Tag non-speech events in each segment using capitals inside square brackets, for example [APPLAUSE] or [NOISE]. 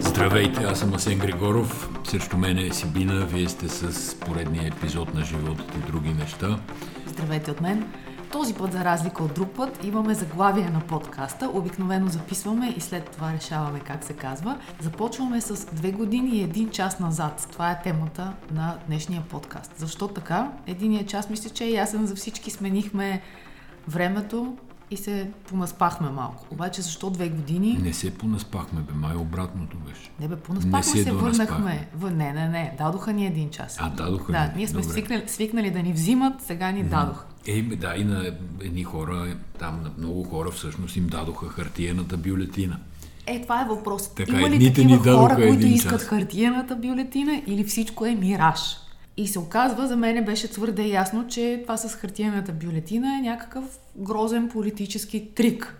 Здравейте, аз съм Асен Григоров. Срещу мен е Сибина. Вие сте с поредния епизод на живота и други неща. Здравейте от мен. Този път, за разлика от друг път, имаме заглавие на подкаста. Обикновено записваме и след това решаваме как се казва. Започваме с две години и един час назад. Това е темата на днешния подкаст. Защо така? Единият час мисля, че е ясен за всички. Сменихме времето, и се понаспахме малко. Обаче защо две години? Не се понаспахме, бе, май обратното беше. Не бе, понаспахме не се, се върнахме. В... Не, не, не, дадоха ни един час. А, дадоха Да, ние сме свикнали, свикнали да ни взимат, сега ни дадоха. Е, да, и на едни хора, там на много хора всъщност им дадоха хартиената бюлетина. Е, това е въпрос. Така, Има ли такива хора, които искат час. хартиената бюлетина или всичко е мираж? И се оказва, за мен беше твърде ясно, че това с хартиената бюлетина е някакъв грозен политически трик.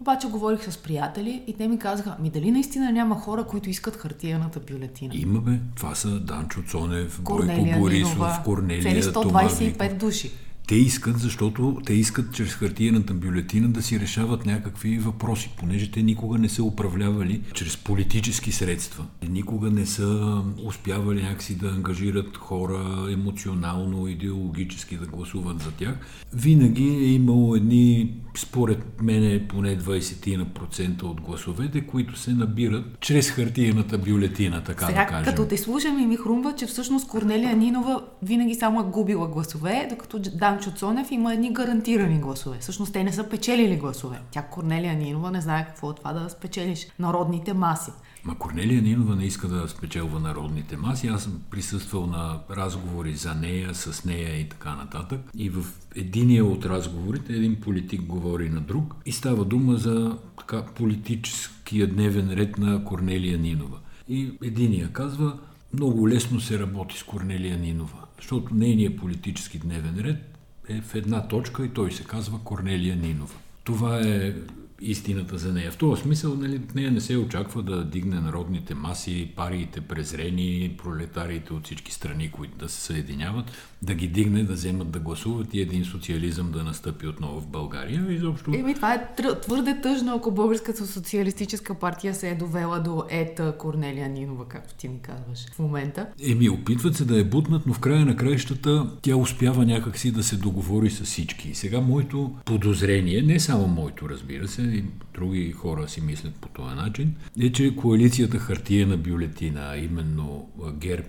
Обаче говорих с приятели и те ми казаха, ми дали наистина няма хора, които искат хартиената бюлетина? Има бе. Това са Данчо Цонев, Бойко Борисов, Корнелия Цели 125 души. Те искат, защото те искат чрез хартиената бюлетина да си решават някакви въпроси, понеже те никога не са управлявали чрез политически средства. Никога не са успявали някакси да ангажират хора емоционално, идеологически да гласуват за тях. Винаги е имало едни, според мен, поне 20% от гласовете, които се набират чрез хартиената бюлетина, така Сега, да кажем. като те слушам и ми хрумва, че всъщност Корнелия Нинова винаги само е губила гласове, докато Дан Станчо Цонев има едни гарантирани гласове. Всъщност те не са печелили гласове. Тя Корнелия Нинова не знае какво е това да спечелиш народните маси. Ма Корнелия Нинова не иска да спечелва народните маси. Аз съм присъствал на разговори за нея, с нея и така нататък. И в единия от разговорите един политик говори на друг и става дума за така политическия дневен ред на Корнелия Нинова. И единия казва, много лесно се работи с Корнелия Нинова, защото нейният политически дневен ред е в една точка и той се казва Корнелия Нинова. Това е истината за нея. В този смисъл, нали, от нея не се очаква да дигне народните маси, париите презрени, пролетариите от всички страни, които да се съединяват, да ги дигне, да вземат да гласуват и един социализъм да настъпи отново в България. Изобщо... Еми, това е твърде тъжно, ако Българската социалистическа партия се е довела до ета Корнелия Нинова, както ти ми казваш в момента. Еми, опитват се да е бутнат, но в края на краищата тя успява някакси да се договори с всички. И сега моето подозрение, не само моето, разбира се, и други хора си мислят по този начин, е, че коалицията хартиена бюлетина, именно ГЕРБ,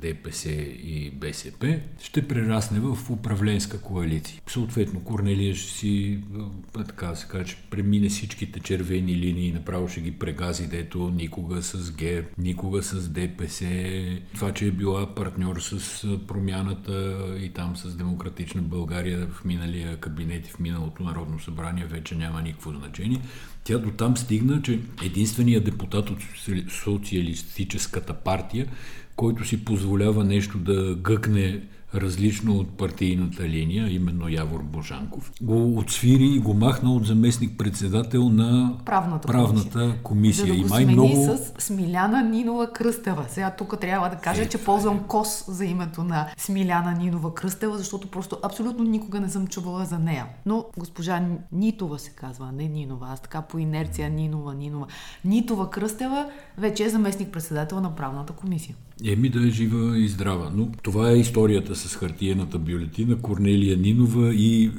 ДПС и БСП, ще прерасне в управленска коалиция. Съответно, Корнелия ще си, така се каже, премине всичките червени линии, направо ще ги прегази, дето никога с ГЕРБ, никога с ДПС. Това, че е била партньор с промяната и там с Демократична България в миналия кабинет и в миналото Народно събрание вече няма никакво значение. Тя до там стигна, че единственият депутат от социалистическата партия, който си позволява нещо да гъкне различно от партийната линия, именно Явор Божанков, го отсвири и го махна от заместник-председател на правната, правната комисия. комисия. Да, да го май много... с Смиляна Нинова Кръстева. Сега тук трябва да кажа, е, че ползвам кос за името на Смиляна Нинова Кръстева, защото просто абсолютно никога не съм чувала за нея. Но госпожа Нитова се казва, не Нинова. Аз така по инерция Нинова, Нинова. Нитова Кръстева вече е заместник-председател на правната комисия. Еми да е жива и здрава. Но това е историята с хартиената бюлетина, Корнелия Нинова и е,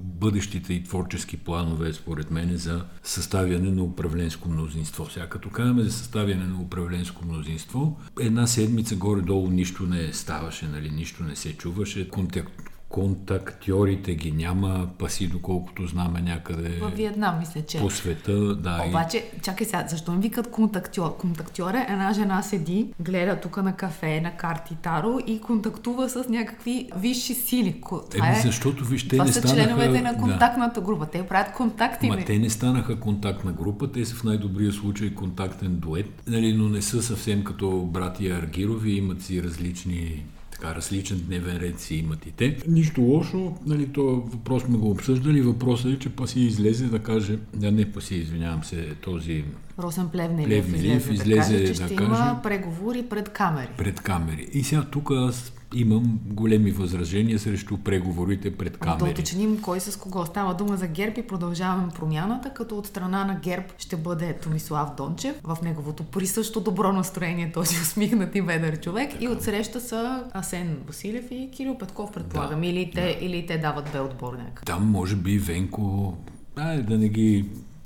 бъдещите и творчески планове, според мен, за съставяне на управленско мнозинство. Сега като казваме за съставяне на управленско мнозинство, една седмица горе-долу нищо не ставаше, нали, нищо не се чуваше. Контакт, контактьорите ги няма, паси доколкото знаме някъде. В Виетнам, мисля, че. По света, да. Обаче, и... чакай сега, защо ми викат контактьор? Контактьор е една жена седи, гледа тук на кафе, на карти Таро и контактува с някакви висши сили. Това Еми, е... защото виж, те Това не са станаха... членовете на контактната да. група. Те правят контакти. Ма те не станаха контактна група, те са в най-добрия случай контактен дует, нали, но не са съвсем като братия Аргирови, имат си различни така различен дневен ред си имат и те. Нищо лошо, нали, това въпрос сме го обсъждали. Въпросът е, че Паси излезе да каже, да не Паси, извинявам се, този Росен Плевнелиев, Плевнелиев излезе, излезе да, каже, че да ще каже, има преговори пред камери. Пред камери. И сега тук аз имам големи възражения срещу преговорите пред камери. Да уточним кой с кого. Става дума за ГЕРБ и продължаваме промяната, като от страна на ГЕРБ ще бъде Томислав Дончев в неговото присъщо добро настроение, този [LAUGHS] усмихнат и ведър човек. Така. И отсреща са Асен Василев и Кирил Петков, предполагам. Да, или, те, да. или те дават бе отборник. Там може би Венко Ай, да не ги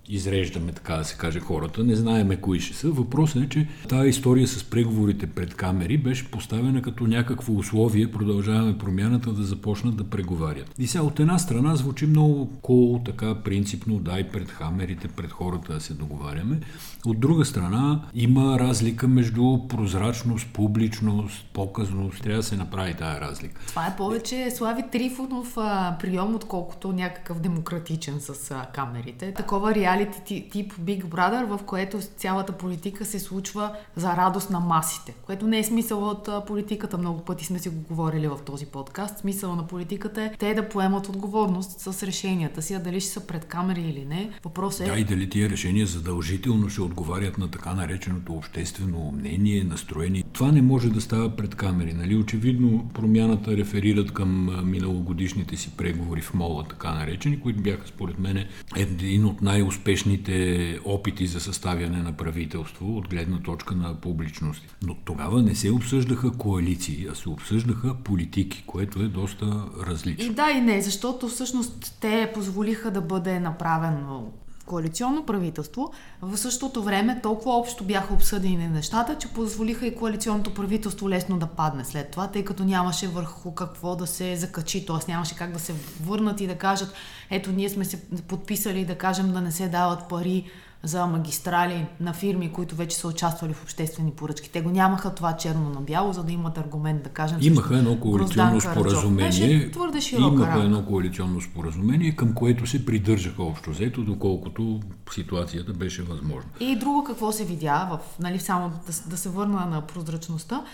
изреждаме, така да се каже, хората. Не знаеме кои ще са. Въпросът е, че тази история с преговорите пред камери беше поставена като някакво условие, продължаваме промяната да започнат да преговарят. И сега от една страна звучи много кол, така принципно, дай пред камерите, пред хората да се договаряме. От друга страна има разлика между прозрачност, публичност, показност. Трябва да се направи тази разлика. Това е повече Слави Трифонов прием, отколкото някакъв демократичен с камерите. Такова реалити реалити тип Big Brother, в което цялата политика се случва за радост на масите, което не е смисъл от политиката. Много пъти сме си го говорили в този подкаст. Смисъл на политиката е те да поемат отговорност с решенията си, а дали ще са пред камери или не. Въпросът е... Да, и дали тия решения задължително ще отговарят на така нареченото обществено мнение, настроение. Това не може да става пред камери. Нали? Очевидно промяната реферират към миналогодишните си преговори в мола, така наречени, които бяха според мен един от най-успешните успешните опити за съставяне на правителство от гледна точка на публичност. Но тогава не се обсъждаха коалиции, а се обсъждаха политики, което е доста различно. И да, и не, защото всъщност те позволиха да бъде направено коалиционно правителство. В същото време толкова общо бяха обсъдени нещата, че позволиха и коалиционното правителство лесно да падне след това, тъй като нямаше върху какво да се закачи, т.е. нямаше как да се върнат и да кажат, ето ние сме се подписали да кажем да не се дават пари за магистрали на фирми, които вече са участвали в обществени поръчки. Те го нямаха това черно на бяло, за да имат аргумент да кажем. Имаха едно коалиционно споразумение. Имаха едно коалиционно споразумение, към което се придържаха общо взето, доколкото ситуацията беше възможна. И друго какво се видя, в, нали, само да, да се върна на прозрачността,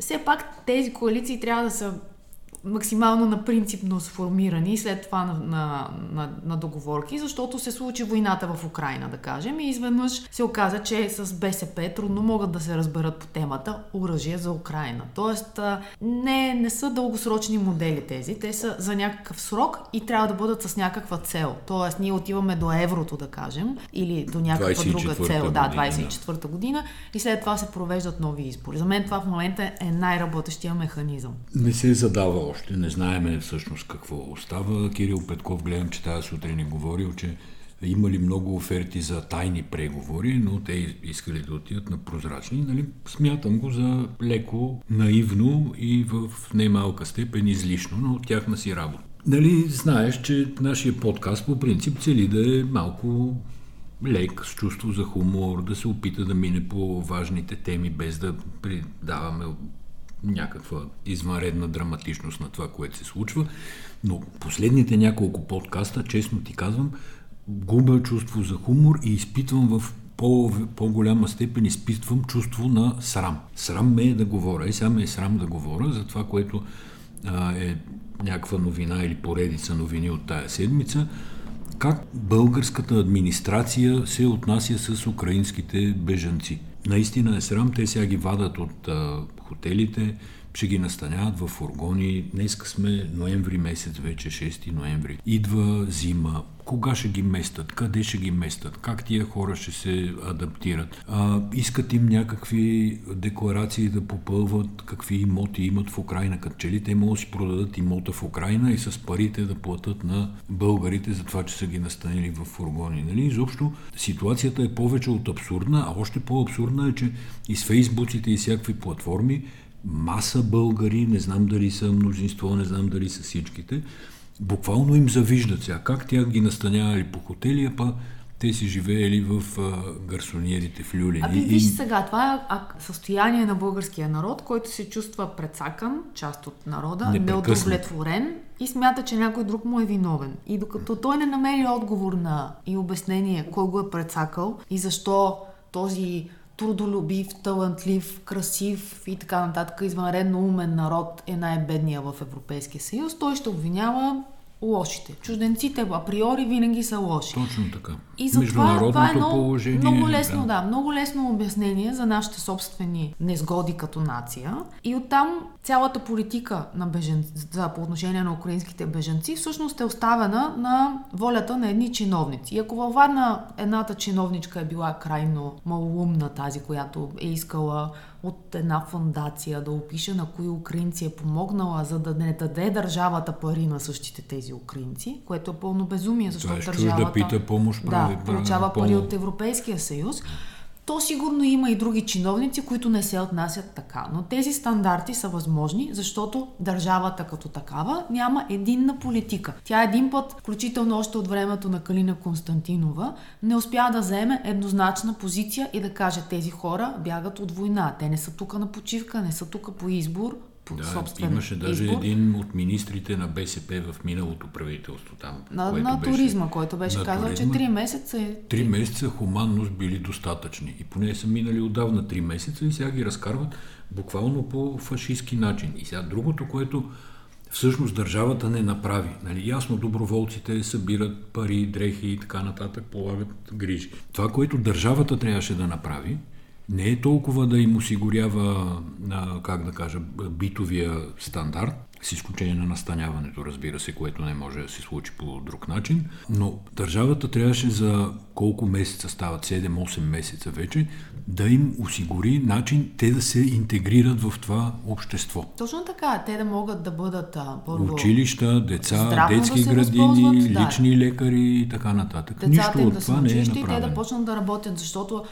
все пак тези коалиции трябва да са максимално на принципно сформирани и след това на, на, на, на договорки, защото се случи войната в Украина, да кажем, и изведнъж се оказа, че с БСП трудно могат да се разберат по темата оръжие за Украина. Тоест, не, не са дългосрочни модели тези, те са за някакъв срок и трябва да бъдат с някаква цел. Тоест, ние отиваме до еврото, да кажем, или до някаква друга цел, година, да, 24-та година, и след това се провеждат нови избори. За мен това в момента е най-работещия механизъм. Не се задава още не знаеме всъщност какво остава. Кирил Петков гледам, че тази сутрин е говорил, че имали много оферти за тайни преговори, но те искали да отидат на прозрачни. Нали? Смятам го за леко наивно и в немалка степен излишно, но тяхна си работа. Нали, знаеш, че нашия подкаст по принцип цели да е малко лек, с чувство за хумор, да се опита да мине по важните теми, без да придаваме някаква извънредна драматичност на това, което се случва. Но последните няколко подкаста, честно ти казвам, губя чувство за хумор и изпитвам в по, по-голяма степен изпитвам чувство на срам. Срам ме е да говоря и сега ме е срам да говоря за това, което а, е някаква новина или поредица новини от тая седмица. Как българската администрация се отнася с украинските бежанци. Наистина е срам, те сега ги вадат от а, хотелите, ще ги настаняват в фургони. Днеска сме ноември месец, вече 6 ноември. Идва зима. Кога ще ги местат? Къде ще ги местат? Как тия хора ще се адаптират? А, искат им някакви декларации да попълват какви имоти имат в Украина. Като че ли те могат да си продадат имота в Украина и с парите да платят на българите за това, че са ги настанили в фургони. Нали? Изобщо ситуацията е повече от абсурдна, а още по-абсурдна е, че и с фейсбуците и всякакви платформи маса българи, не знам дали са мнозинство, не знам дали са всичките, буквално им завиждат сега. Как тя ги настанявали по хотели, а па те си живеели в а, гарсониерите в Люлин. Ами виж сега, това е състояние на българския народ, който се чувства прецакан, част от народа, неудовлетворен и смята, че някой друг му е виновен. И докато той не намери отговор на и обяснение кой го е прецакал и защо този трудолюбив, талантлив, красив и така нататък, извънредно умен народ е най-бедния в Европейския съюз, той ще обвинява лошите. Чужденците априори винаги са лоши. Точно така. И затова това е много, много лесно, да. да, много лесно обяснение за нашите собствени незгоди като нация. И оттам цялата политика на беженци, по отношение на украинските беженци всъщност е оставена на волята на едни чиновници. И ако във Варна едната чиновничка е била крайно малоумна, тази, която е искала от една фундация да опише на кои украинци е помогнала, за да не даде държавата пари на същите тези украинци, което е пълно безумие, защото Тоест, държавата да пита помощ, да, получава пари от Европейския съюз то сигурно има и други чиновници, които не се отнасят така. Но тези стандарти са възможни, защото държавата като такава няма единна политика. Тя един път, включително още от времето на Калина Константинова, не успя да вземе еднозначна позиция и да каже тези хора бягат от война. Те не са тук на почивка, не са тук по избор, по да, собствен имаше даже избор. един от министрите на БСП в миналото правителство там. На, на беше, туризма, който беше казал, туризма, че 3 месеца е... Три месеца хуманност били достатъчни. И поне са минали отдавна 3 месеца и сега ги разкарват буквално по фашистски начин. И сега другото, което всъщност държавата не направи. Нали, ясно, доброволците събират пари, дрехи и така нататък, полагат грижи. Това, което държавата трябваше да направи, не е толкова да им осигурява, как да кажа, битовия стандарт, с изключение на настаняването, разбира се, което не може да се случи по друг начин, но държавата трябваше за колко месеца стават, 7-8 месеца вече, да им осигури начин те да се интегрират в това общество. Точно така, те да могат да бъдат а, първо... Училища, деца, детски да градини, да. лични лекари и така нататък. Децата Нищо да от това не е направено. и те да почнат да работят, защото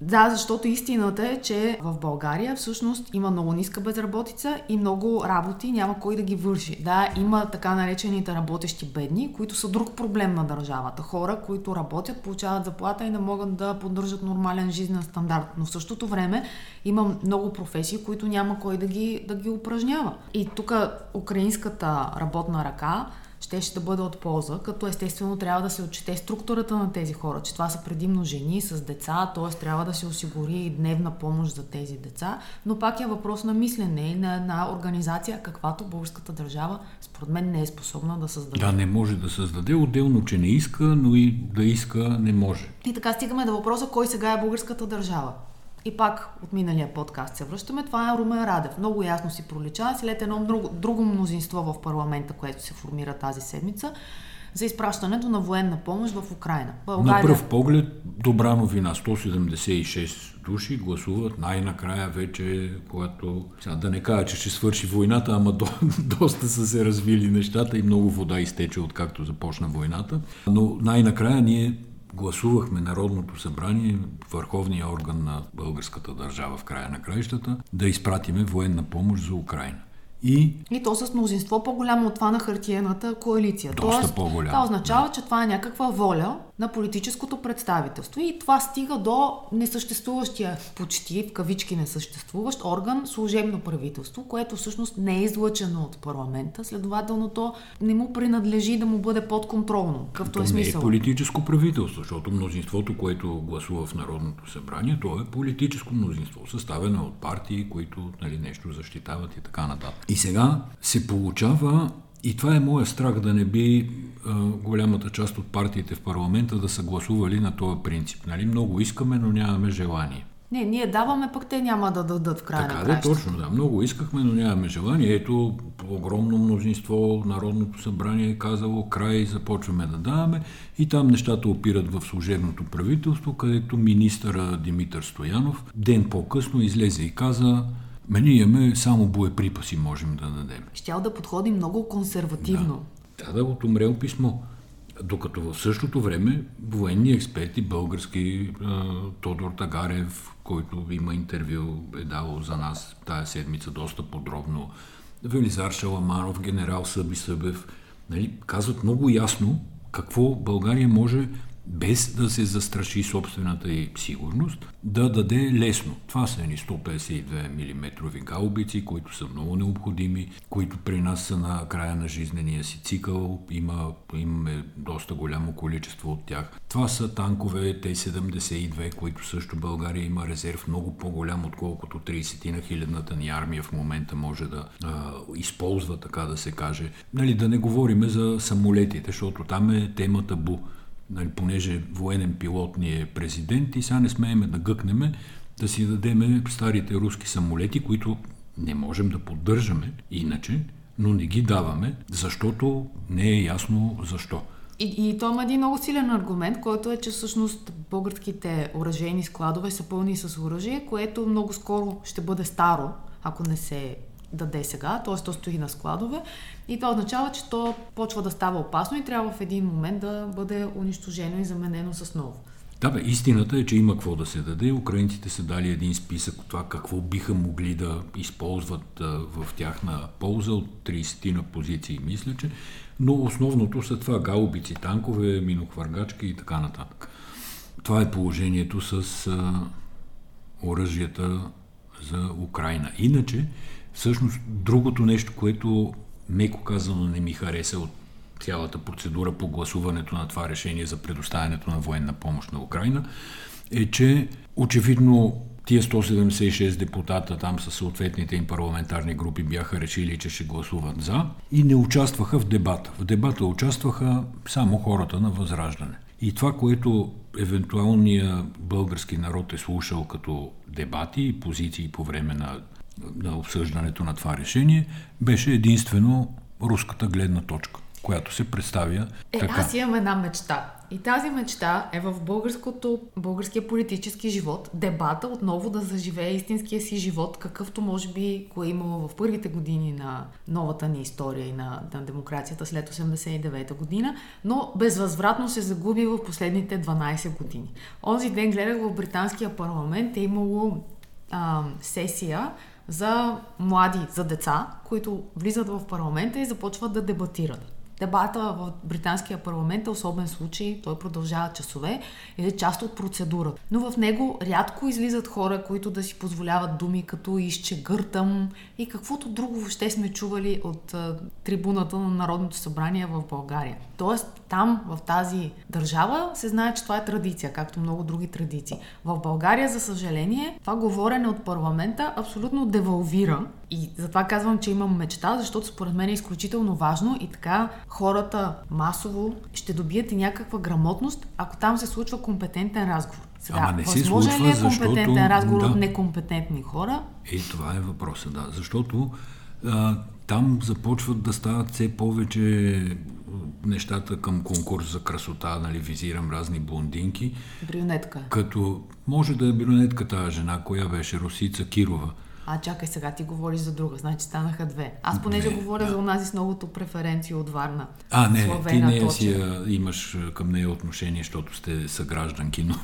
да, защото истината е, че в България всъщност има много ниска безработица и много работи няма кой да ги върши. Да, има така наречените работещи бедни, които са друг проблем на държавата. Хора, които работят, получават заплата и не могат да поддържат нормален жизнен стандарт. Но в същото време има много професии, които няма кой да ги, да ги упражнява. И тук украинската работна ръка щеше да бъде от полза, като естествено трябва да се отчете структурата на тези хора, че това са предимно жени с деца, т.е. трябва да се осигури и дневна помощ за тези деца, но пак е въпрос на мислене и на една организация, каквато българската държава според мен не е способна да създаде. Да, не може да създаде, отделно, че не иска, но и да иска не може. И така стигаме до въпроса, кой сега е българската държава. И пак от миналия подкаст се връщаме. Това е Румен Радев. Много ясно си пролича след едно друго, друго мнозинство в парламента, което се формира тази седмица за изпращането на военна помощ в Украина. България... На пръв поглед добра новина. 176 души гласуват най-накрая вече, когато... Сега да не кажа, че ще свърши войната, ама до, [LAUGHS] доста са се развили нещата и много вода изтече откакто започна войната. Но най-накрая ние гласувахме Народното събрание, върховния орган на българската държава в края на краищата, да изпратиме военна помощ за Украина. И... и то с мнозинство по-голямо от това на хартиената коалиция. Доста Тоест, по-голямо. Това означава, да. че това е някаква воля на политическото представителство. И това стига до несъществуващия, почти в кавички несъществуващ орган, служебно правителство, което всъщност не е излъчено от парламента. Следователно, то не му принадлежи да му бъде подконтролно. Какъвто е смисъл. не е политическо правителство, защото мнозинството, което гласува в Народното събрание, то е политическо мнозинство, съставено от партии, които нали, нещо защитават и така нататък. И сега се получава и това е моя страх да не би а, голямата част от партиите в парламента да са гласували на този принцип. Нали? Много искаме, но нямаме желание. Не, ние даваме, пък те няма да дадат в края така, на да, точно, да. Много искахме, но нямаме желание. Ето, огромно мнозинство, Народното събрание е казало край, започваме да даваме. И там нещата опират в служебното правителство, където министъра Димитър Стоянов ден по-късно излезе и каза Ме ние имаме само боеприпаси можем да дадем. Щял да подходи много консервативно. Да, да, да от умрел писмо. Докато в същото време военни експерти, български, Тодор Тагарев, който има интервю, е дал за нас тая седмица доста подробно, Велизар Шаламанов, генерал Съби Събев, нали, казват много ясно какво България може без да се застраши собствената и сигурност, да даде лесно. Това са ни 152 мм гаубици, които са много необходими, които при нас са на края на жизнения си цикъл. Има, имаме доста голямо количество от тях. Това са танкове Т-72, които също България има резерв много по-голям, отколкото 30 на хилядната ни армия в момента може да а, използва, така да се каже. Нали, да не говориме за самолетите, защото там е темата БУ нали, понеже военен пилот ни е президент и сега не смееме да гъкнеме да си дадеме старите руски самолети, които не можем да поддържаме иначе, но не ги даваме, защото не е ясно защо. И, и то има един много силен аргумент, който е, че всъщност българските оръжейни складове са пълни с оръжие, което много скоро ще бъде старо, ако не се даде сега, т.е. то стои на складове и това означава, че то почва да става опасно и трябва в един момент да бъде унищожено и заменено с ново. Да, бе, истината е, че има какво да се даде. Украинците са дали един списък от това какво биха могли да използват в тяхна полза от 30 на позиции, мисля, че. Но основното са това гаубици, танкове, минохвъргачки и така нататък. Това е положението с оръжията за Украина. Иначе, Всъщност, другото нещо, което меко казано не ми хареса от цялата процедура по гласуването на това решение за предоставянето на военна помощ на Украина, е, че очевидно тия 176 депутата там със съответните им парламентарни групи бяха решили, че ще гласуват за и не участваха в дебата. В дебата участваха само хората на Възраждане. И това, което евентуалния български народ е слушал като дебати и позиции по време на на обсъждането на това решение, беше единствено руската гледна точка, която се представя е, така. Аз имам една мечта. И тази мечта е в българското, българския политически живот, дебата отново да заживее истинския си живот, какъвто може би го е имало в първите години на новата ни история и на, на демокрацията след 89-та година, но безвъзвратно се загуби в последните 12 години. Онзи ден гледах в британския парламент е имало а, сесия за млади, за деца, които влизат в парламента и започват да дебатират. Дебата в британския парламент е особен случай, той продължава часове или е част от процедурата. Но в него рядко излизат хора, които да си позволяват думи като изчегъртам и каквото друго въобще сме чували от трибуната на Народното събрание в България. Тоест там, в тази държава, се знае, че това е традиция, както много други традиции. В България, за съжаление, това говорене от парламента абсолютно девалвира и затова казвам, че имам мечта, защото според мен е изключително важно и така хората масово ще добият и някаква грамотност, ако там се случва компетентен разговор. Сега, Ама не се случва, ли е компетентен защото, разговор да. от некомпетентни хора? Е, това е въпросът, да. Защото а, там започват да стават все повече нещата към конкурс за красота, нали, визирам разни блондинки. Брюнетка. Като може да е брюнетка тази жена, коя беше Русица Кирова. А, чакай сега, ти говориш за друга, значи станаха две. Аз понеже Две, говоря да. за онази с многото преференции от Варна. А, не, Славена ти нея Точева. си я, имаш към нея отношение, защото сте съгражданки, но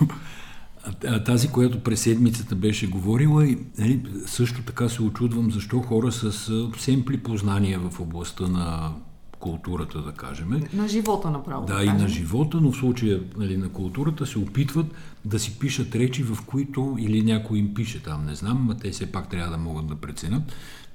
тази, която през седмицата беше говорила, и, нали, също така се очудвам защо хора с семпли познания в областта на културата, да кажем, На живота направо. да, и на живота, но в случая нали, на културата се опитват да си пишат речи, в които, или някой им пише там, не знам, а те все пак трябва да могат да преценят,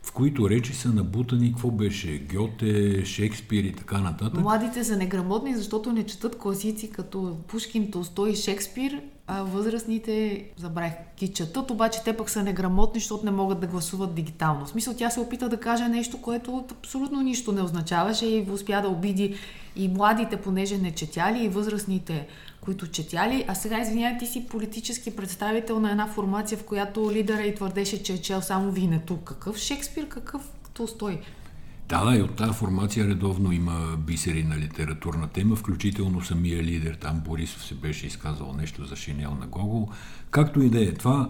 в които речи са набутани, какво беше, Гьоте, Шекспир и така нататък. Младите са неграмотни, защото не четат класици като Пушкин, Толстой и Шекспир, а възрастните, забравих, ги четат, обаче те пък са неграмотни, защото не могат да гласуват дигитално. В смисъл, тя се опита да каже нещо, което абсолютно нищо не означаваше и успя да обиди и младите, понеже не четяли, и възрастните, които четяли. А сега, извинявай, ти си политически представител на една формация, в която лидера и твърдеше, че е чел само Винето. Какъв Шекспир, какъв Толстой? Да, да, и от тази формация редовно има бисери на литературна тема, включително самия лидер, там Борисов се беше изказал нещо за Шинел на Гогол. Както и да е това,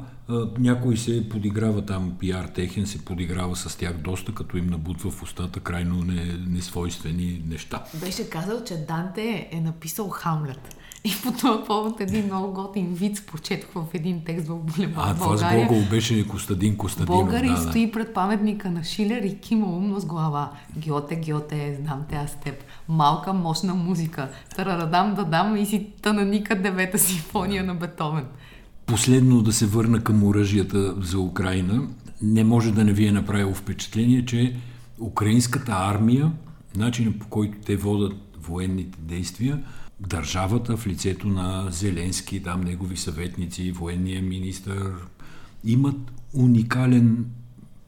някой се подиграва там, пиар техен се подиграва с тях доста, като им набутва в устата крайно не, несвойствени неща. Беше казал, че Данте е написал Хамлет. И по този повод един много готин вид прочетох в един текст в Булевард А, това с. Гогол беше Костадин Костадинов. Българ да, да. стои пред паметника на Шилер и кима умно с глава. Гьоте, Гьоте, знам те аз теб. Малка, мощна музика. Тарарадам да дам и си тънаника девета симфония на Бетовен. Последно да се върна към оръжията за Украина. Не може да не ви е направило впечатление, че украинската армия, начинът по който те водят военните действия, държавата в лицето на Зеленски, там негови съветници, военния министр, имат уникален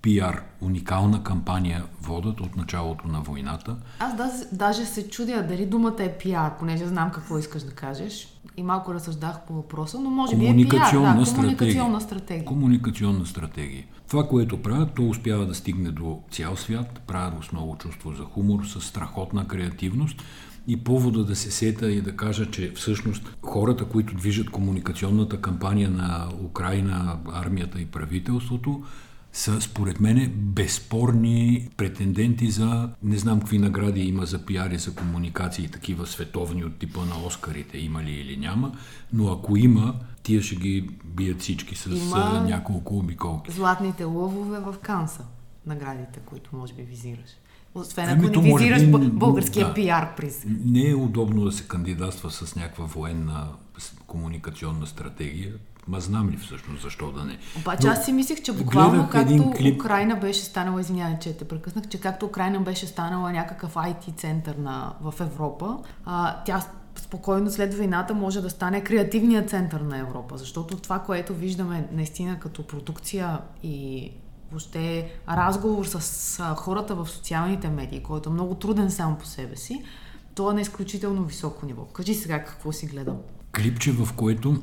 пиар, уникална кампания водят от началото на войната. Аз даже, даже се чудя дали думата е пиар, понеже знам какво искаш да кажеш. И малко разсъждах по въпроса, но може би е пиар. Да, комуникационна стратегия. Комуникационна стратегия. Това, което правят, то успява да стигне до цял свят, правят с много чувство за хумор, с страхотна креативност и повода да се сета и да кажа, че всъщност хората, които движат комуникационната кампания на Украина, армията и правителството, са според мене безспорни претенденти за не знам какви награди има за пиари, за комуникации, такива световни от типа на Оскарите, има ли или няма, но ако има, тия ще ги бият всички с има... няколко обиколки. Златните лъвове в Канса. Наградите, които може би визираш. Освен Ами, ако не визираш би, българския да. пиар приз. Не е удобно да се кандидатства с някаква военна комуникационна стратегия, ма знам ли всъщност защо да не. Обаче Но аз си мислех, че буквално както клип. Украина беше станала, извинявай, че те прекъснах, че както Украина беше станала някакъв IT център на, в Европа, а, тя спокойно след войната може да стане креативният център на Европа, защото това, което виждаме наистина като продукция и въобще разговор с, хората в социалните медии, който е много труден сам по себе си, то е на изключително високо ниво. Кажи сега какво си гледал. Клипче, в което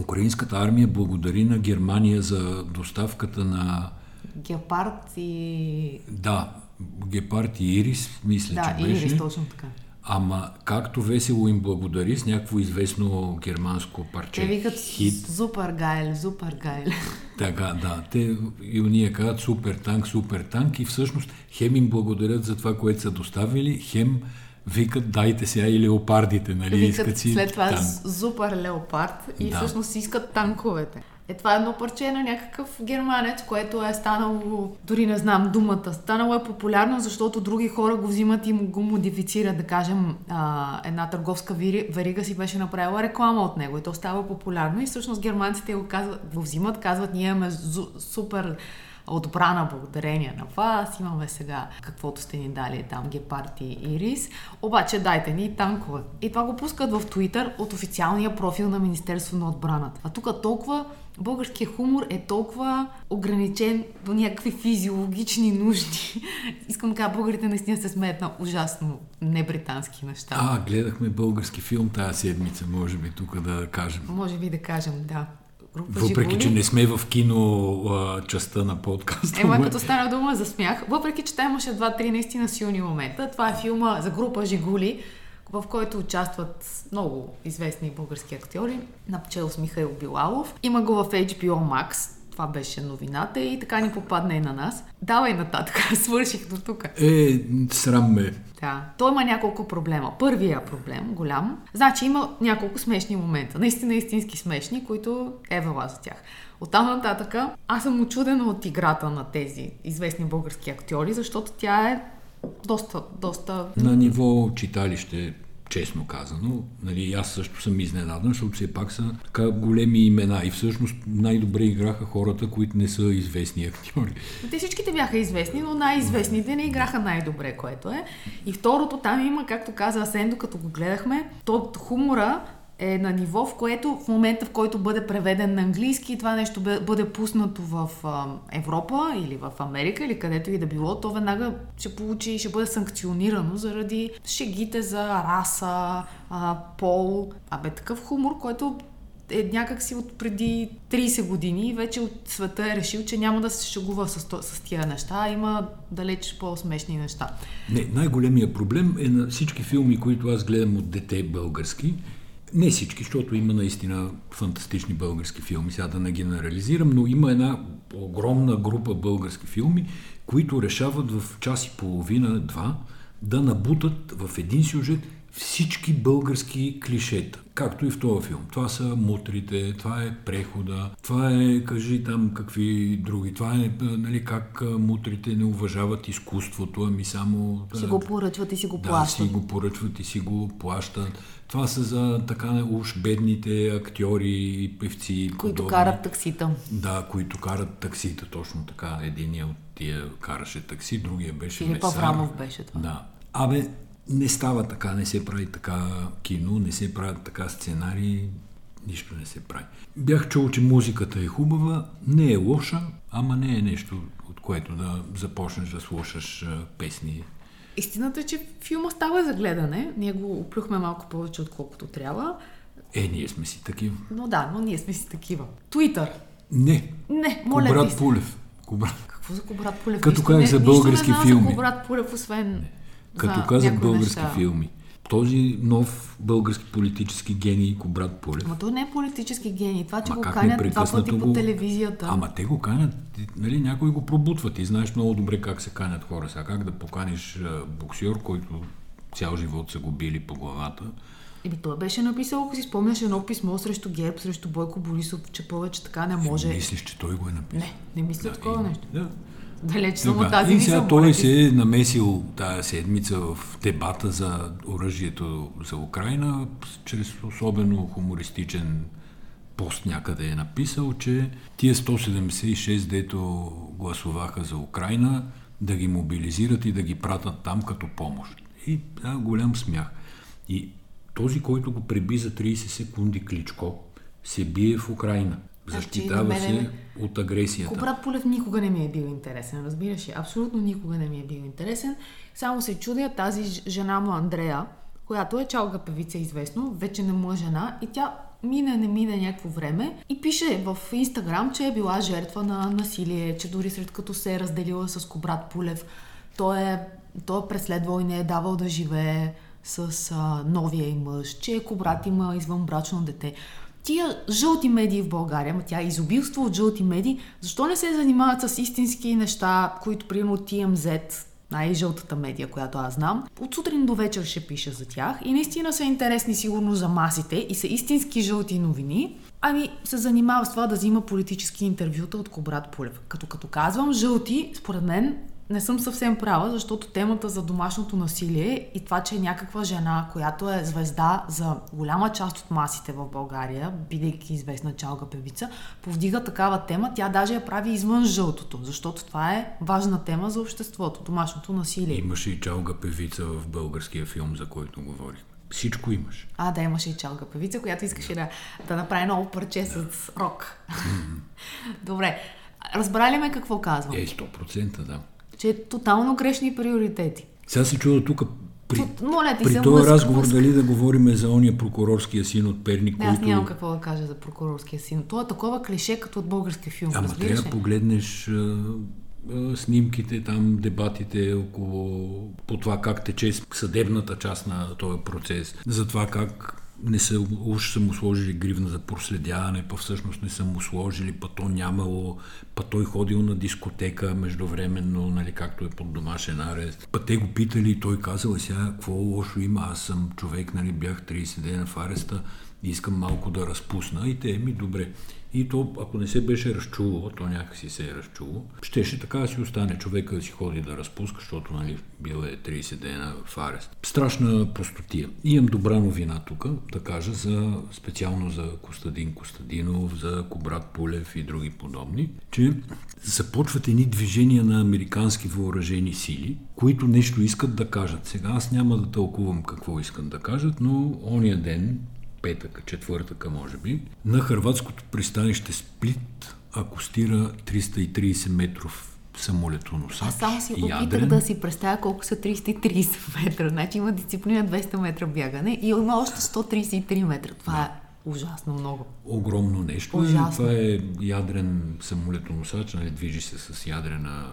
украинската армия благодари на Германия за доставката на Гепард и... да, Гепард и Ирис, мисля, Да, че беше. Ирис, точно така. Ама както весело им благодари с някакво известно германско парче. Те викат хит. супер гайл, супер гайл. [LAUGHS] Така, да. Те и уния казват супер танк, супер танк и всъщност хем им благодарят за това, което са доставили, хем викат дайте сега и леопардите, нали? Викат искат си след това танк. супер леопард и Да. всъщност искат танковете. Е, това е едно парче на някакъв германец, което е станало, дори не знам думата, станало е популярно, защото други хора го взимат и го модифицират. Да кажем, а, една търговска верига си беше направила реклама от него и то става популярно и всъщност германците го, казват, го взимат, казват, ние имаме супер отбрана благодарение на вас, имаме сега каквото сте ни дали там гепард и ирис, обаче дайте ни и танкове. И това го пускат в Твитър от официалния профил на Министерство на отбраната. А тук толкова българския хумор е толкова ограничен до някакви физиологични нужди. [LAUGHS] Искам да кажа, българите наистина се смеят на ужасно небритански неща. А, гледахме български филм тази седмица, може би тук да кажем. Може би да кажем, да. Група Въпреки, Жигули. че не сме в кино а, частта на подкаста. Ема ама- като стана дума за смях, въпреки че там имаше два-три наистина силни момента, това е филма за група Жигули, в който участват много известни български актьори, начало с Михаил Билалов. Има го в HBO Max, това беше новината и така ни попадна и на нас. Давай нататък, [LAUGHS] свърших до тук. Е, срам ме. Да. Той има няколко проблема. Първия проблем, голям, значи има няколко смешни момента. Наистина истински смешни, които е вела за тях. Оттам нататък аз съм очудена от играта на тези известни български актьори, защото тя е доста, доста... На ниво читалище, честно казано, нали, аз също съм изненадан, защото все пак са така големи имена и всъщност най-добре играха хората, които не са известни актьори. Те всичките бяха известни, но най-известните не играха най-добре, което е. И второто, там има, както каза Асен, докато го гледахме, то хумора е на ниво, в което в момента, в който бъде преведен на английски и това нещо бъде пуснато в Европа или в Америка или където и да било, то веднага ще получи, ще бъде санкционирано заради шегите за раса, пол. Абе, такъв хумор, който е някакси от преди 30 години и вече от света е решил, че няма да се шегува с, с тия неща, а има далеч по-смешни неща. Не, най-големия проблем е на всички филми, които аз гледам от дете български. Не всички, защото има наистина фантастични български филми, сега да не генерализирам, но има една огромна група български филми, които решават в час и половина, два, да набутат в един сюжет всички български клишета, както и в този филм. Това са мутрите, това е прехода, това е, кажи там какви други, това е, нали, как мутрите не уважават изкуството, ами само... Си го поръчват и си го плащат. Да, си го поръчват и си го плащат. Това са за така уж бедните актьори и певци. Които подобни. карат таксита. Да, които карат таксита, точно така. Единият от тия караше такси, другия беше Филип Аврамов беше това. Да. Абе, не става така, не се прави така кино, не се правят така сценарии, нищо не се прави. Бях чул, че музиката е хубава, не е лоша, ама не е нещо, от което да започнеш да слушаш песни. Истината е, че филма става за гледане. Ние го оплюхме малко повече, отколкото трябва. Е, ние сме си такива. Но да, но ние сме си такива. Туитър. Не. Не, моля Кобрат Пулев. Кобрат. Какво за Кобрат Пулев? Като казах за български нищо не филми. за Кобрат Пулев, освен не. Като казах български неща. филми. Този нов български политически гений Кобрат Полев. Ама той не е политически гений. Това, че Ма го канят два пъти го... по телевизията. Ама те го канят, нали, някои го пробутват. И знаеш много добре как се канят хора. Сега как да поканиш боксер, който цял живот са го били по главата. Еми, той беше написал, ако си спомняш, едно писмо срещу ГЕРБ, срещу Бойко Борисов, че повече така не може. Ще мислиш, че той го е написал? Не, не мисля да, такова и, нещо. Да. Далеч съм от тази И сега той се е намесил тази седмица в дебата за оръжието за Украина, чрез особено хумористичен пост някъде е написал, че тия 176, дето гласуваха за Украина, да ги мобилизират и да ги пратят там като помощ. И да, голям смях. И този, който го преби за 30 секунди Кличко, се бие в Украина. Защитава значи, се от агресията. Кобрат Полев никога не ми е бил интересен, разбираш ли? Абсолютно никога не ми е бил интересен. Само се чудя тази жена му Андрея, която е чалга певица известно, вече не му е жена и тя мине, не мине някакво време и пише в Инстаграм, че е била жертва на насилие, че дори след като се е разделила с Кобрат Полев, той е, той е преследвал и не е давал да живее с а, новия и мъж, че Кобрат има извънбрачно дете тия жълти медии в България, ма тя е изобилство от жълти медии, защо не се занимават с истински неща, които примерно TMZ, най-жълтата медия, която аз знам, от сутрин до вечер ще пиша за тях и наистина са интересни сигурно за масите и са истински жълти новини, ами се занимава с това да взима политически интервюта от Кобрат Пулев. Като като казвам жълти, според мен не съм съвсем права, защото темата за домашното насилие и това, че е някаква жена, която е звезда за голяма част от масите в България, бидейки известна чалга певица, повдига такава тема, тя даже я прави извън жълтото, защото това е важна тема за обществото, домашното насилие. Имаше и чалга певица в българския филм, за който говорих. Всичко имаш. А, да, имаше и чалга певица, която искаше да, да направи ново парче да. с рок. [LAUGHS] Добре. Разбрали ме какво казвам? Е, 100% да че е тотално грешни приоритети. Сега се чуда тук при, Моля ти при се, този разговор дали да говорим за ония прокурорския син от Перник, не, който... Аз нямам какво да кажа за прокурорския син. Това е такова клише, като от българския филм. Ама трябва да погледнеш а, а, снимките, там дебатите около по това как тече съдебната част на този процес, за това как не са, уж са му сложили гривна за проследяване, па всъщност не са му сложили, па то нямало, па той ходил на дискотека междувременно, нали, както е под домашен арест. Па те го питали и той казал, «Е, сега какво лошо има, аз съм човек, нали, бях 30 дена в ареста, искам малко да разпусна. И те ми добре. И то, ако не се беше разчуло, то някакси се е разчуло, щеше така да си остане човека да си ходи да разпуска, защото нали, бил е 30 дена в арест. Страшна простотия. Имам добра новина тук, да кажа, за, специално за Костадин Костадинов, за Кобрат Пулев и други подобни, че започват едни движения на американски въоръжени сили, които нещо искат да кажат. Сега аз няма да тълкувам какво искат да кажат, но ония ден петъка, четвъртъка може би, на хрватското пристанище Сплит акустира 330 метров самолетоносач. Аз само си опитах да си представя колко са 330 [LAUGHS] метра. Значи има дисциплина 200 метра бягане и има още 133 метра. Това да. е ужасно много. Огромно нещо. Ужасно. Това е ядрен самолетоносач, нали, движи се с ядрена,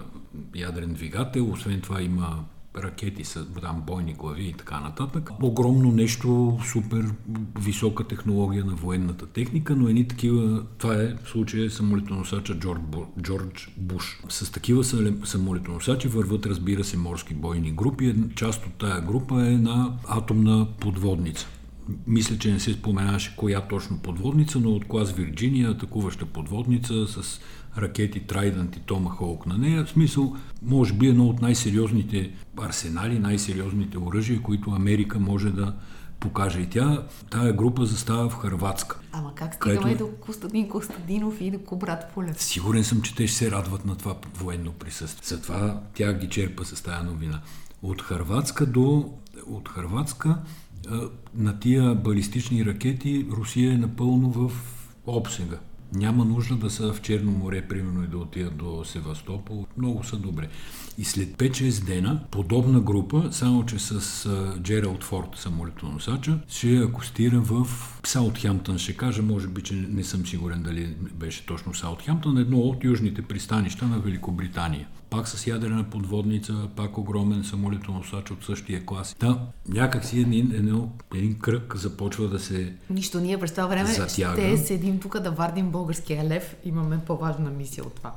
ядрен двигател. Освен това има ракети с там бойни глави и така нататък. Огромно нещо, супер висока технология на военната техника, но едни такива, това е в случая самолетоносача Джордж, Джордж Буш. С такива самолетоносачи върват, разбира се, морски бойни групи. Част от тая група е на атомна подводница. Мисля, че не се споменаше коя точно подводница, но от клас Вирджиния, атакуваща подводница с ракети Trident и Tomahawk на нея. В смисъл, може би едно от най-сериозните арсенали, най-сериозните оръжия, които Америка може да покаже. И тя, тая група застава в Харватска. Ама как стигаме където... до Костадин Костадинов и до Кобрат Полев? Сигурен съм, че те ще се радват на това военно присъствие. Затова тя ги черпа с тази новина. От Харватска до... От Харватска на тия балистични ракети Русия е напълно в обсега. Няма нужда да са в Черно море, примерно, и да отидат до Севастопол. Много са добре. И след 5-6 дена, подобна група, само че с Джералд Форд, самолетоносача, ще акустира в Саутхемптън. Ще кажа, може би, че не съм сигурен дали беше точно Саутхемптън, едно от южните пристанища на Великобритания пак с ядрена подводница, пак огромен самолетоносач от същия клас. Да, някак си един, един, един кръг започва да се Нищо, ние през това време затяга. ще седим тук да вардим българския лев. Имаме по-важна мисия от това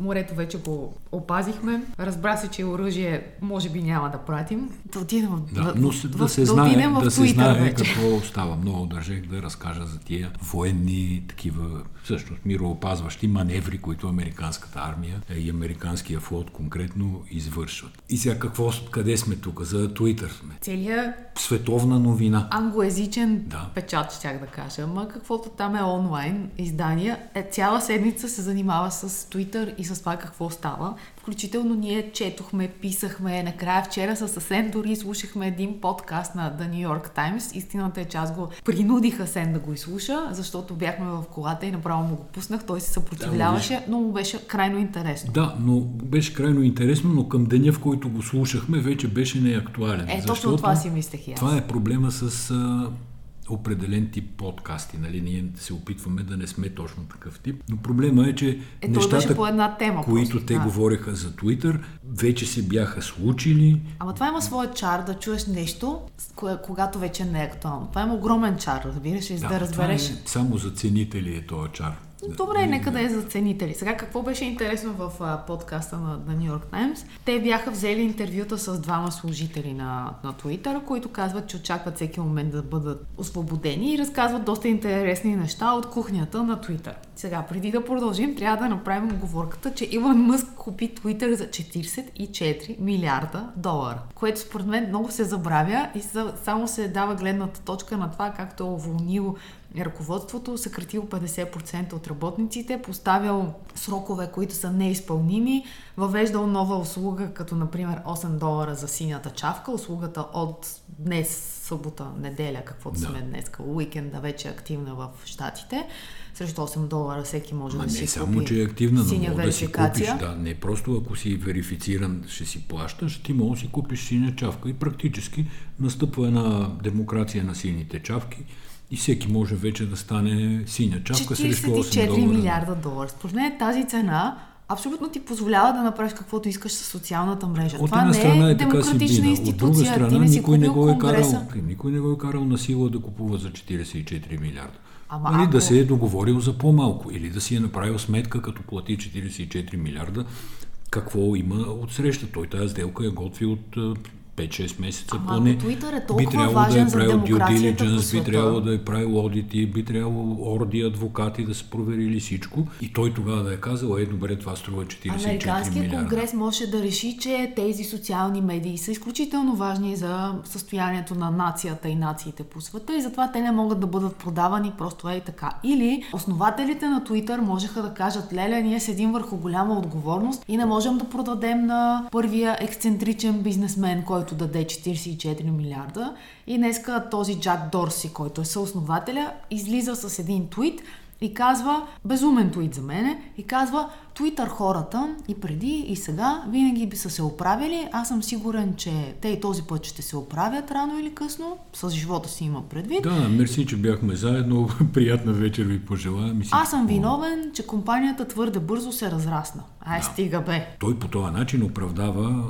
морето вече го опазихме. Разбра се, че оръжие може би няма да пратим. Да отидем да, но в, да се знае, да, да се знае вече. какво става. Много държех да разкажа за тия военни такива, всъщност мироопазващи маневри, които американската армия и американския флот конкретно извършват. И сега какво, къде сме тук? За Twitter сме. Целият световна новина. Англоязичен да. печат, щях да кажа. Ама каквото там е онлайн издания, е цяла седмица се занимава с Twitter и с това какво става. Включително ние четохме, писахме. Накрая вчера със съвсем дори слушахме един подкаст на The New York Times. Истината е, че аз го принудиха Сен да го изслуша, защото бяхме в колата и направо му го пуснах. Той се съпротивляваше, да, но му беше крайно интересно. Да, но беше крайно интересно, но към деня, в който го слушахме, вече беше неактуален. Е, точно това си мислех и аз. Това е проблема с определен тип подкасти. Нали? Ние се опитваме да не сме точно такъв тип. Но проблема е, че е, нещата, по една тема, които просто, те да. говореха за Twitter, вече се бяха случили. Ама това има своя чар да чуеш нещо, когато вече не е актуално. Това има огромен чар, разбираш, да, да разбереш. Това е, само за ценители е този чар. Добре, нека да е за ценители. Сега какво беше интересно в а, подкаста на, на New York Times? Те бяха взели интервюта с двама служители на, на Twitter, които казват, че очакват всеки момент да бъдат освободени и разказват доста интересни неща от кухнята на Twitter. Сега, преди да продължим, трябва да направим оговорката, че Илон Мъск купи Twitter за 44 милиарда долара, което според мен много се забравя и само се дава гледната точка на това, както е уволнил ръководството, съкратил 50% от работниците, поставял срокове, които са неизпълними, въвеждал нова услуга, като например 8 долара за синята чавка, услугата от днес, събота, неделя, каквото да. сме днес, уикенда вече активна в Штатите срещу 8 долара всеки може Ма да си не само, че е активна, но може да си купиш. Да, не просто ако си верифициран, ще си плащаш, ти може да си купиш синя чавка и практически настъпва една демокрация на сините чавки и всеки може вече да стане синя чавка срещу 8 долара. милиарда долара. Според тази цена абсолютно ти позволява да направиш каквото искаш с социалната мрежа. От Това не е, е демократична институция. От друга страна, никой не, го е карал, никой не го е карал на сила да купува за 44 милиарда. Ама или ако... да се е договорил за по-малко, или да си е направил сметка, като плати 44 милиарда, какво има от среща. Той тази сделка е готви от 5-6 месеца Ама поне. Twitter е би трябвало да е правил due diligence, би трябвало да е правил одити, би трябвало орди адвокати да са проверили всичко и той тогава да е казал, е добре, това струва 44 Американският милиарда. конгрес може да реши, че тези социални медии са изключително важни за състоянието на нацията и нациите по света и затова те не могат да бъдат продавани просто е и така. Или основателите на Twitter можеха да кажат, леле, ние седим върху голяма отговорност и не можем да продадем на първия ексцентричен бизнесмен, който който даде 44 милиарда. И днеска този Джак Дорси, който е съоснователя, излиза с един твит и казва, безумен твит за мене, и казва, Твитър хората и преди и сега винаги би са се оправили. Аз съм сигурен, че те и този път ще се оправят рано или късно. С живота си има предвид. Да, мерси, че бяхме заедно. [LAUGHS] Приятна вечер ви пожелая. Аз съм виновен, че компанията твърде бързо се разрасна. Ай, Да. стига бе. Той по този начин оправдава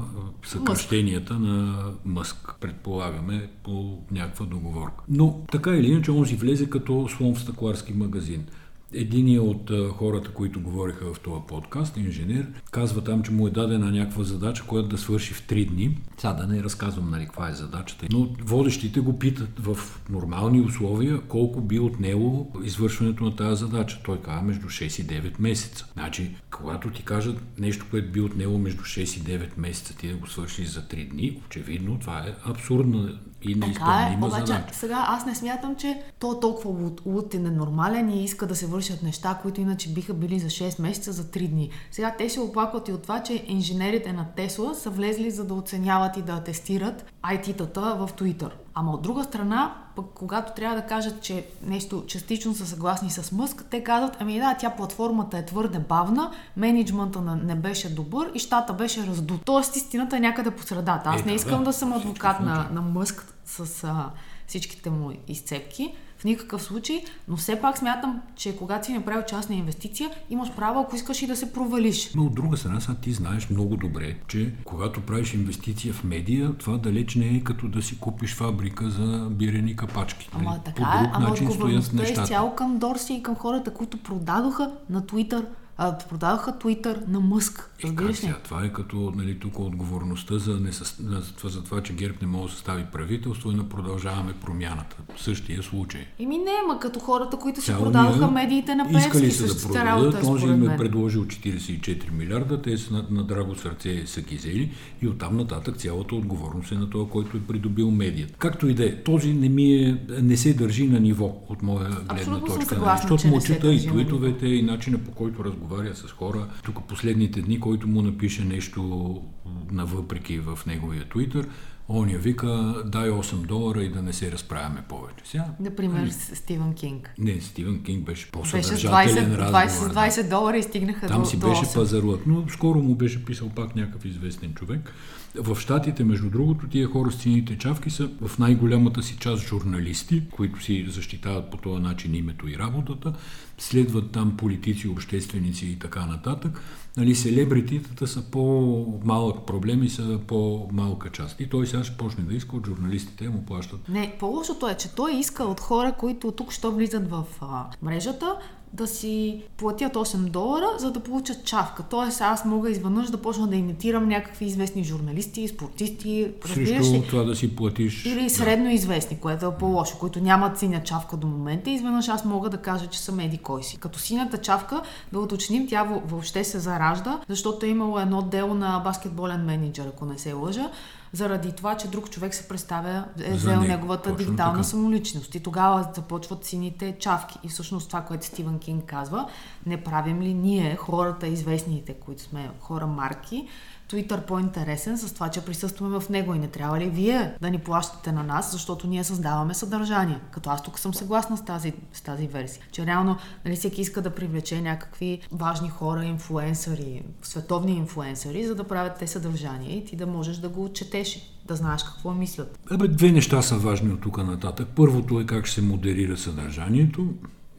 съкръщенията на Мъск, предполагаме, по някаква договорка. Но така или иначе, он си влезе като слон в стъкларски магазин. Единият от хората, които говориха в този подкаст, инженер, казва там, че му е дадена някаква задача, която да свърши в 3 дни. Сега да не разказвам нали, каква е задачата. Но водещите го питат в нормални условия колко би отнело извършването на тази задача. Той казва между 6 и 9 месеца. Значи, когато ти кажат нещо, което би отнело между 6 и 9 месеца, ти да го свършиш за 3 дни, очевидно това е абсурдна и Така е, обаче задача. сега аз не смятам, че то е толкова луд- луд и ненормален и иска да се вършат неща, които иначе биха били за 6 месеца, за 3 дни. Сега те се оплакват и от това, че инженерите на Тесла са влезли за да оценяват и да тестират IT-тата в Twitter. Ама от друга страна, пък когато трябва да кажат, че нещо частично са съгласни с Мъск, те казват, ами да, тя платформата е твърде бавна, менеджмента не беше добър и щата беше раздут. Тоест истината е някъде по средата. Аз Е, не искам да. да съм адвокат на, на Мъск с а, всичките му изцепки. В никакъв случай, но все пак смятам, че когато си направил частна инвестиция, имаш право, ако искаш и да се провалиш. Но от друга страна, сега ти знаеш много добре, че когато правиш инвестиция в медия, това далеч не е като да си купиш фабрика за бирени капачки. Ама нали? така По е, друг ама начин стоят е нещата. изцяло към Дорси и към хората, които продадоха на Twitter, а, продадоха Twitter на Мъск. Е, Разбираш ли? Това е като нали, тук отговорността за, несъс... за това, че ГЕРБ не може да състави правителство и на продължаваме промяната. Същия случай. Еми не, ма като хората, които си Сега продадоха уния медиите на Искали Певски, са да продадат, е този им е предложил 44 милиарда, те са на, на драго сърце са ги взели и оттам нататък цялата отговорност е на това, който е придобил медията. Както и да е, този не ми е, не се държи на ниво от моя гледна Абсолютно точка. съгласна, защото че му не се чета държи и твитовете, и начина по който разговаря с хора. Тук последните дни, който му напише нещо навъпреки в неговия твитър, он я вика, дай 8 долара и да не се разправяме повече. Сега, Например, нали, с Стивен Кинг. не, Стивен Кинг беше по-съдържателен 20, разговор. 20, с да. 20 долара и стигнаха Там до, си до беше 8. пазарлък, но скоро му беше писал пак някакъв известен човек. В Штатите, между другото, тия хора с сините чавки са в най-голямата си част журналисти, които си защитават по този начин името и работата. Следват там политици, общественици и така нататък. Нали, селебрититата са по-малък проблем и са по-малка част. И той сега ще почне да иска от журналистите му плащат Не, по-лошото е, че той иска от хора, които тук що влизат в а, мрежата, да си платят 8 долара, за да получат чавка. Тоест аз мога изведнъж да почна да имитирам някакви известни журналисти, спортисти, разбираш ли? това да си платиш. Или средно известни, което е по-лошо, които нямат синя чавка до момента. Изведнъж аз мога да кажа, че съм еди кой си. Като синята чавка, да уточним, тя въ- въобще се заражда, защото е имало едно дело на баскетболен менеджер, ако не се лъжа, заради това, че друг човек се представя, е За взел него, неговата точно дигитална така. самоличност. И тогава започват сините чавки. И всъщност това, което Стивен Кинг казва, не правим ли ние, хората известните, които сме хора марки, Twitter по-интересен с това, че присъстваме в него и не трябва ли вие да ни плащате на нас, защото ние създаваме съдържание. Като аз тук съм съгласна с тази, с тази версия. Че реално нали, всеки иска да привлече някакви важни хора, инфлуенсъри, световни инфлуенсъри, за да правят те съдържание и ти да можеш да го четеш, да знаеш какво мислят. Абе, две неща са важни от тук нататък. Първото е как ще се модерира съдържанието.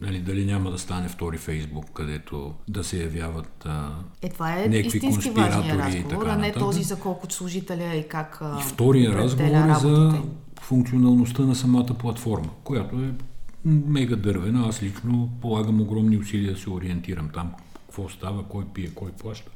Нали, дали няма да стане втори Фейсбук, където да се явяват а, Е, това е някакви конспиратори и разговор, така а не нататък. този за колко служителя и как а, И втория разговор е за функционалността на самата платформа, която е мега дървена. Аз лично полагам огромни усилия да се ориентирам там. Какво става, кой пие, кой плаща.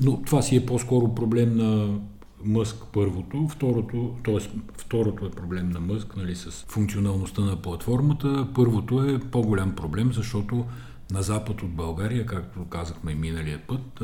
Но това си е по-скоро проблем на Мъск първото, второто, т.е. второто е проблем на Мъск, нали, с функционалността на платформата. Първото е по-голям проблем, защото на запад от България, както казахме миналия път,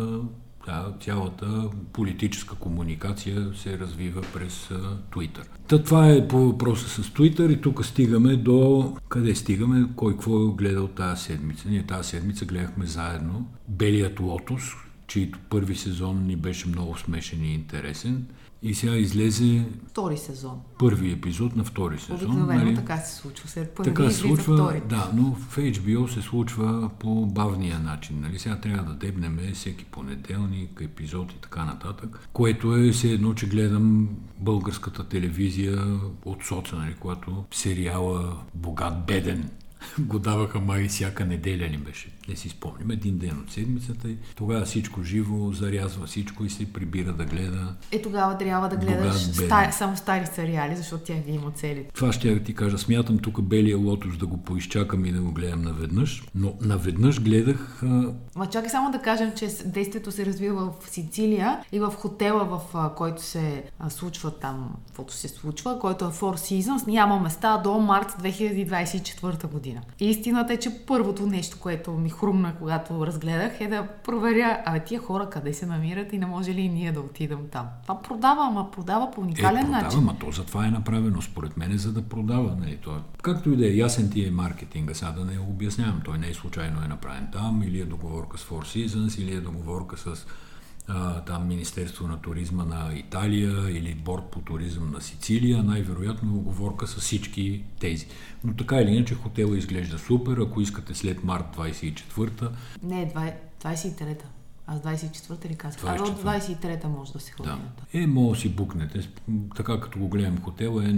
да, цялата политическа комуникация се развива през Twitter. Та това е по въпроса с Twitter и тук стигаме до... Къде стигаме? Кой какво е гледал тази седмица? Ние тази седмица гледахме заедно Белият лотос, чийто първи сезон ни беше много смешен и интересен. И сега излезе Втори сезон. първи епизод на втори сезон. Обикновено нали? така се случва. След първи Така се случва, втори. да, но в HBO се случва по бавния начин. Нали? Сега трябва да дебнем всеки понеделник, епизод и така нататък, което е все едно, че гледам българската телевизия от соца, нали? когато сериала Богат беден [LAUGHS] го даваха май всяка неделя ли беше. Не си спомням, един ден от седмицата и тогава всичко живо зарязва всичко и се прибира да гледа. Е, тогава трябва да гледаш ста... само стари сериали, защото тя ги има цели. Това ще ти кажа. Смятам тук Белия лотос да го поизчакам и да го гледам наведнъж. Но наведнъж гледах... А... Ма чакай само да кажем, че действието се развива в Сицилия и в хотела, в който се а, случва там, каквото се случва, който е Four Seasons, няма места до март 2024 година. И истината е, че първото нещо, което ми хрумна, когато разгледах, е да проверя, а тия хора къде се намират и не може ли и ние да отидем там. Това продава, ама продава по уникален е, продава, начин. Ама то затова е направено, според мен, е за да продава. Нали, това. Както и да е, ясен ти е маркетинга, сега да не обяснявам. Той не е случайно е направен там, или е договорка с Four Seasons, или е договорка с а, там Министерство на туризма на Италия или Борд по туризъм на Сицилия, най-вероятно оговорка с всички тези. Но така или иначе хотела изглежда супер, ако искате след март 24-та. Не, 23-та. Аз 24-та ли казах? А от 23-та може да се ходи. Да. Е, може да си букнете. Така като го гледам хотела е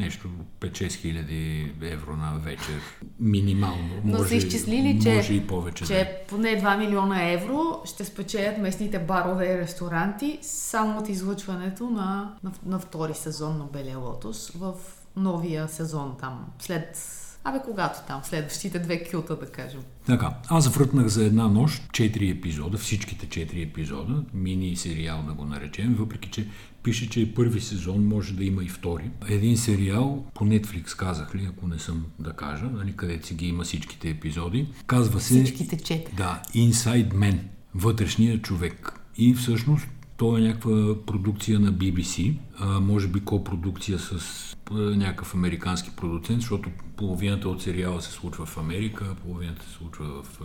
нещо 5-6 хиляди евро на вечер. Минимално. Но може, са изчислили, че, може и повече. че да. поне 2 милиона евро ще спечелят местните барове и ресторанти само от излъчването на, на, на втори сезон на Белия Лотос в новия сезон там. След Абе, когато там, следващите две кюта, да кажем. Така, аз врътнах за една нощ четири епизода, всичките четири епизода, мини сериал да го наречем, въпреки че пише, че е първи сезон, може да има и втори. Един сериал, по Netflix казах ли, ако не съм да кажа, нали, където си ги има всичките епизоди. Казва се... Всичките четири. Да, Inside Man, вътрешния човек. И всъщност то е някаква продукция на BBC, а, може би копродукция с а, някакъв американски продуцент, защото половината от сериала се случва в Америка, половината се случва в а,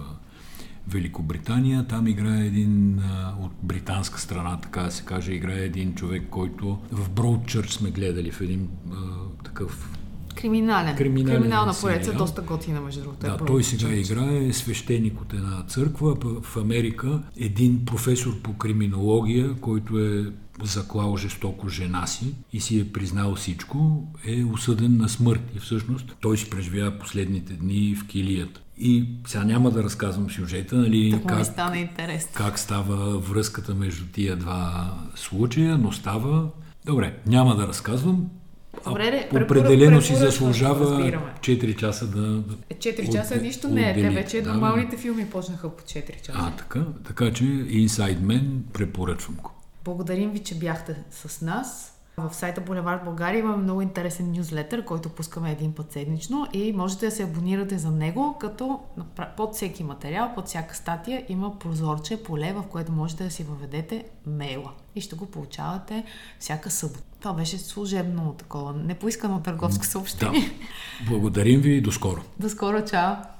Великобритания. Там играе един а, от британска страна, така да се каже, играе един човек, който в Broadchurch сме гледали в един а, такъв Криминален. Криминален Криминална поредица, доста готина, между другото. Е да, той сега играе свещеник от една църква. В Америка един професор по криминология, който е заклал жестоко жена си и си е признал всичко, е осъден на смърт. И всъщност той си преживява последните дни в килията. И сега няма да разказвам сюжета, нали, как, стана интересно. как става връзката между тия два случая, но става... Добре, няма да разказвам. Добре, а, определено си заслужава 4 часа да... 4 часа от, нищо не е. Те вече да, нормалните филми почнаха по 4 часа. А, така. Така че Inside Man препоръчвам го. Благодарим ви, че бяхте с нас. В сайта Булевард България имаме много интересен нюзлетър, който пускаме един път седмично и можете да се абонирате за него, като под всеки материал, под всяка статия има прозорче, поле, в което можете да си въведете мейла и ще го получавате всяка събота. Това беше служебно такова, непоискано търговско съобщение. Да. Благодарим ви и до скоро. До скоро, чао!